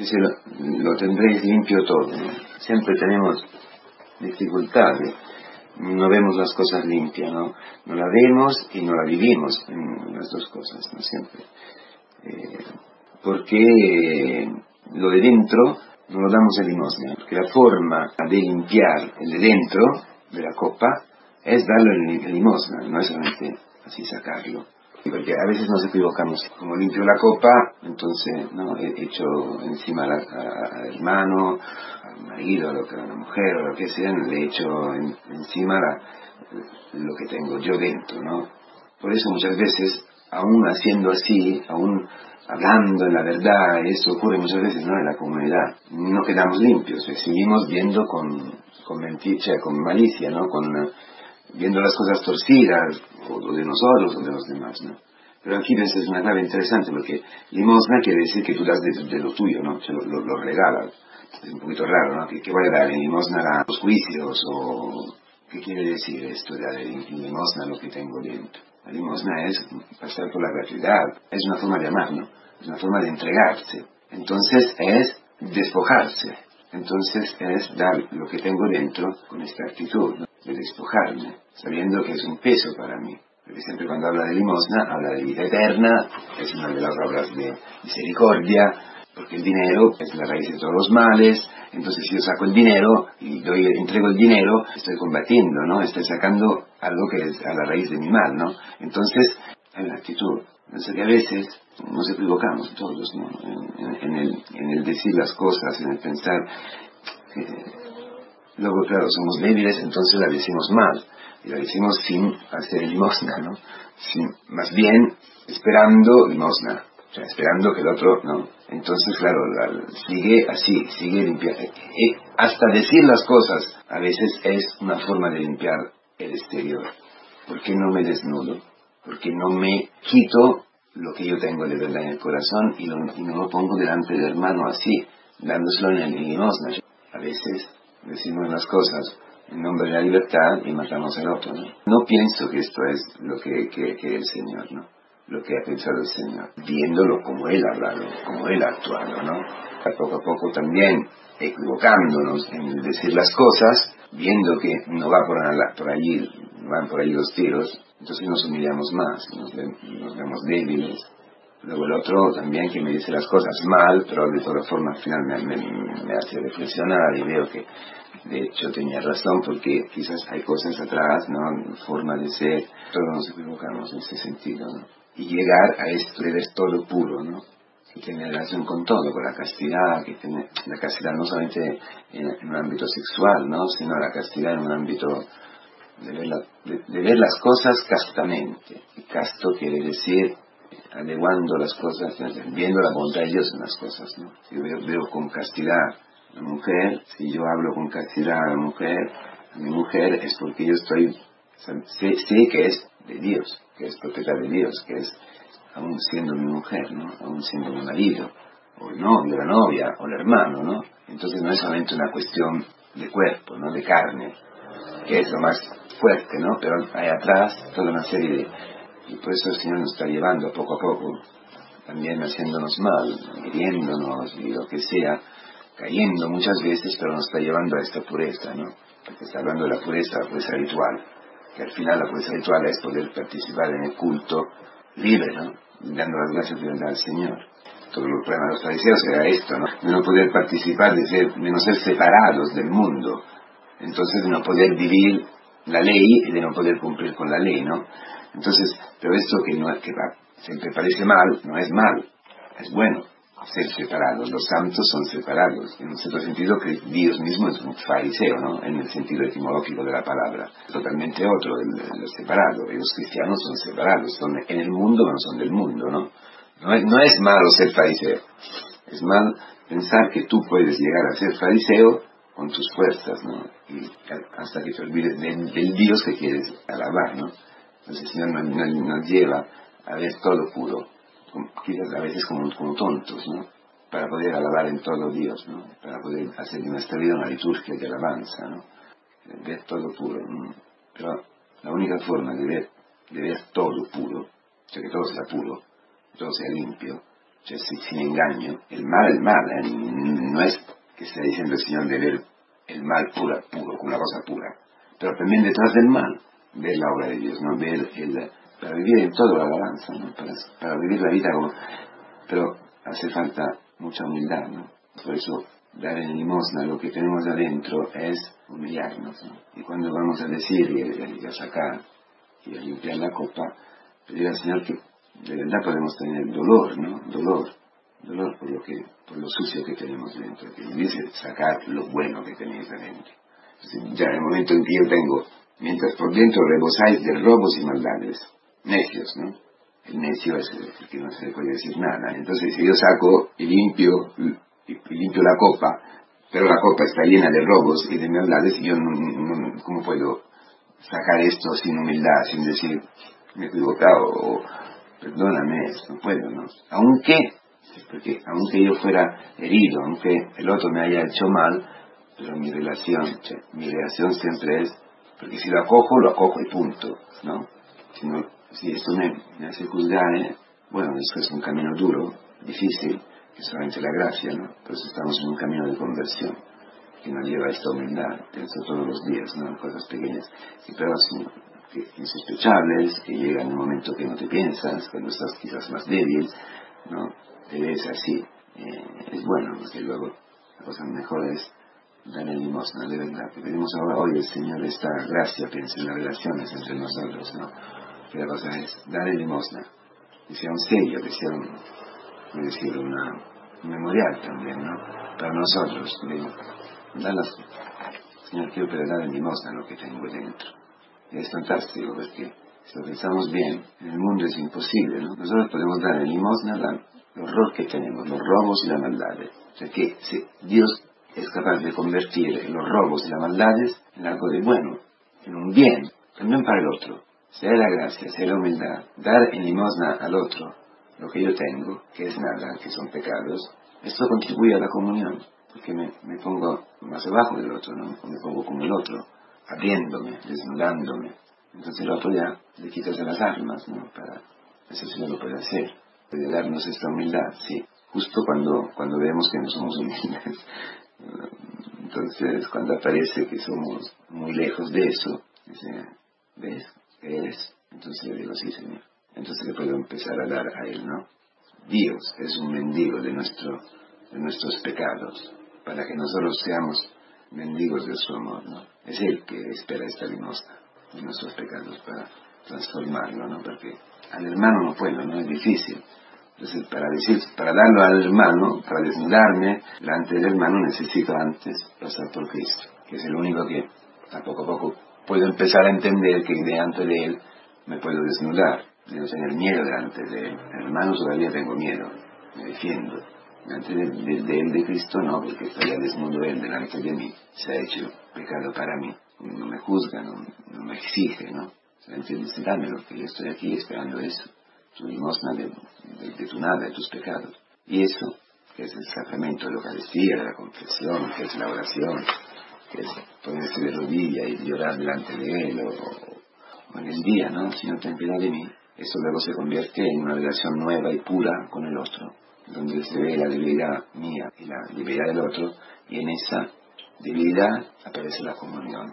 Dice, lo, tendréis limpio todo. Siempre tenemos dificultades no vemos las cosas limpias, ¿no? No la vemos y no la vivimos en las dos cosas, ¿no? Siempre. Eh, porque lo de dentro no lo damos en limosna, porque la forma de limpiar el de dentro de la copa es darlo en limosna, no es solamente así sacarlo. Porque a veces nos equivocamos. Como limpio la copa, entonces no he hecho encima al hermano, al marido, a la mujer, o lo que sea, le echo encima lo que tengo yo dentro, ¿no? Por eso muchas veces, aún haciendo así, aún hablando en la verdad, eso ocurre muchas veces ¿no? en la comunidad. No quedamos limpios, seguimos viendo con, con mentira, con malicia, ¿no? Con, viendo las cosas torcidas, o de nosotros o de los demás, ¿no? Pero aquí ves, es una clave interesante porque limosna quiere decir que tú das de, lo tuyo, ¿no? lo, lo, regalas. Es un poquito raro, ¿no? ¿Qué, voy a dar en limosna a los juicios? ¿O qué quiere decir esto de dar en limosna lo que tengo dentro? La limosna es pasar por la gratuidad, es una forma de amar, ¿no? Es una forma de entregarse. Entonces es despojarse. Entonces es dar lo que tengo dentro con esta actitud, ¿no? De despojarme, sabiendo que es un peso para mí. Porque siempre cuando habla de limosna, habla de vida eterna, es una de las obras de misericordia, porque el dinero es la raíz de todos los males, entonces si yo saco el dinero y doy, entrego el dinero, estoy combatiendo, ¿no? Estoy sacando algo que es a la raíz de mi mal, ¿no? Entonces, hay una actitud. Entonces que a veces nos equivocamos todos, ¿no? En, el, en el decir las cosas, en el pensar. Luego, claro, somos débiles, entonces la decimos mal y lo decimos sin hacer limosna, ¿no? más bien esperando limosna, o sea, esperando que el otro, ¿no? Entonces, claro, sigue así, sigue limpiando. Y hasta decir las cosas a veces es una forma de limpiar el exterior. ¿Por qué no me desnudo? Porque no me quito lo que yo tengo de verdad en el corazón y, no lo pongo delante del hermano así, dándoselo en el limosna. A veces decimos las cosas en nombre de la libertad y matamos al otro. ¿no? pienso que esto es lo que, que, el Señor, ¿no? Lo que ha pensado el Señor, viéndolo como Él ha hablado, como Él ha actuado, ¿no? A poco a poco también equivocándonos en decir las cosas, viendo que no va por, por allí, van por ahí los tiros, entonces nos humillamos más, nos vemos débiles, Luego el otro también que me dice las cosas mal, pero de todas formas al final me, hace reflexionar y veo que de hecho tenía razón porque quizás hay cosas atrás, ¿no? Forma de ser, todos nos equivocamos en ese sentido, ¿no? Y llegar a esto de ver todo puro, ¿no? Que tiene relación con todo, con la castidad, que tiene la castidad no solamente en, un ámbito sexual, ¿no? Sino la castidad en un ámbito de ver, de ver las cosas castamente. Y casto quiere decir adecuando las cosas, viendo la bondad de Dios en las cosas. ¿no? Si yo veo, con castidad a la mujer, si yo hablo con castidad a la mujer, a mi mujer es porque yo estoy, sé, que es de Dios, que es propiedad de Dios, que es aún siendo mi mujer, ¿no? aún siendo mi marido, o el novio, la novia, o el hermano, ¿no? Entonces no es solamente una cuestión de cuerpo, ¿no? De carne, que es lo más fuerte, ¿no? Pero hay atrás toda una serie de y por eso el Señor nos está llevando poco a poco, también haciéndonos mal, hiriéndonos y lo que sea, cayendo muchas veces, pero nos está llevando a esta pureza, ¿no? Porque está hablando de la pureza, la pureza ritual, que al final la pureza ritual es poder participar en el culto libre, ¿no? Dando las gracias al Señor. Todo el problema de los fariseos era esto, ¿no? De no poder participar, de, ser, de no ser separados del mundo. Entonces de no poder vivir la ley y de no poder cumplir con la ley, ¿no? Entonces, pero esto que, no, que siempre parece mal, no es mal, es bueno ser separados. Los santos son separados. En un cierto sentido que Dios mismo es un fariseo, ¿no? En el sentido etimológico de la palabra. Totalmente otro, el, separado. Y los cristianos son separados. Son en el mundo, no son del mundo, ¿no? No es, no es malo ser fariseo. Es mal pensar que tú puedes llegar a ser fariseo con tus fuerzas, ¿no? Y hasta que te olvides del Dios que quieres alabar, ¿no? El Señor nos, lleva a ver todo puro, quizás a veces como, tontos, ¿no? Para poder alabar en todo Dios, ¿no? Para poder hacer de nuestra vida una liturgia de alabanza, ¿no? Ver todo puro. Pero la única forma de ver, de todo puro, sea, que todo sea puro, todo sea limpio, sea, sin, engaño, el mal, el mal, ¿eh? no es que está diciendo el Señor de ver el mal pura, puro, como una cosa pura, pero también detrás del mal, ver la obra de Dios, ¿no? ver el, para vivir en todo la balanza, ¿no? para, para vivir la vida como... Pero hace falta mucha humildad, ¿no? Por eso dar en limosna lo que tenemos adentro es humillarnos. ¿no? Y cuando vamos a decir y a, sacar y a limpiar la copa, pedir al Señor que de verdad podemos tener dolor, ¿no? Dolor, dolor por lo que, por lo sucio que tenemos dentro, que dice sacar lo bueno que tenéis adentro. ya en el momento en que yo tengo, mientras por dentro rebosáis de robos y maldades, necios, ¿no? El necio es el que no se le puede decir nada. Entonces, si yo saco y limpio, y, limpio la copa, pero la copa está llena de robos y de maldades, y yo no, ¿cómo puedo sacar esto sin humildad, sin decir, me he equivocado, o perdóname, no puedo, ¿no? Aunque, porque aunque yo fuera herido, aunque el otro me haya hecho mal, pero mi relación, mi relación siempre es, porque si lo acojo, lo acojo y punto, ¿no? Si esto me, hace juzgar, ¿eh? bueno, eso es un camino duro, difícil, que solamente la gracia, ¿no? Por eso estamos en un camino de conversión, que nos lleva a esta humildad, pienso todos los días, ¿no? Cosas pequeñas, pero que, insospechables, que llegan en un momento que no te piensas, cuando estás quizás más débil, ¿no? Te ves así. Eh, es bueno, porque luego la cosa mejor es dar el limosna, de verdad. Que pedimos ahora hoy el Señor esta gracia, piensa en las relaciones entre nosotros, ¿no? que la cosa es dar limosna, que un sello, que un, decir, una, un memorial también, ¿no? Para nosotros, dar las, Señor, quiero dar el limosna lo que tengo dentro. Y es fantástico porque si lo pensamos bien, en el mundo es imposible, ¿no? Nosotros podemos dar el limosna el horror que tenemos, los robos y las maldades. O sea que si Dios es capaz de convertir los robos y las maldades en algo de bueno, en un bien, también para el otro sea la gracia, sea la humildad, dar en limosna al otro lo que yo tengo, que es nada, que son pecados, esto contribuye a la comunión, porque me, pongo más abajo del otro, ¿no? Me pongo como el otro, abriéndome, desnudándome. Entonces el otro ya le quitas de las armas, ¿no? Para, eso sí no lo puede hacer. Puede darnos esta humildad, sí. Justo cuando, cuando vemos que no somos humildes. Entonces, cuando aparece que somos muy lejos de eso, dice, ¿ves? es, entonces le digo, sí, Señor. Entonces le puedo empezar a dar a Él, ¿no? Dios es un mendigo de, nuestro, de nuestros pecados, para que nosotros seamos mendigos de su amor, ¿no? Es Él que espera esta limosna de nuestros pecados para transformarlo, ¿no? Porque al hermano no puedo, ¿no? Es difícil. Entonces, para decir, para darlo al hermano, para desnudarme delante del hermano, necesito antes pasar por Cristo, que es el único que a poco a poco puedo empezar a entender que delante de Él me puedo desnudar, no tener miedo delante de Él. Hermano, todavía tengo miedo, me defiendo. Delante de, Él, de Cristo, no, porque ya desnudo Él delante de mí. Se ha hecho pecado para mí. No me juzga, no, me exige, ¿no? Solamente yo estoy aquí esperando eso. Tu limosna de, de, tu nada, de tus pecados. Y eso, que es el sacramento de la Eucaristía, de la confesión, que es la oración, que es ponerse de rodilla y llorar delante de Él, o, en el día, ¿no? No ten piedad de mí, eso luego se convierte en una relación nueva y pura con el otro, donde se ve la debilidad mía y la debilidad del otro, y en esa debilidad aparece la comunión.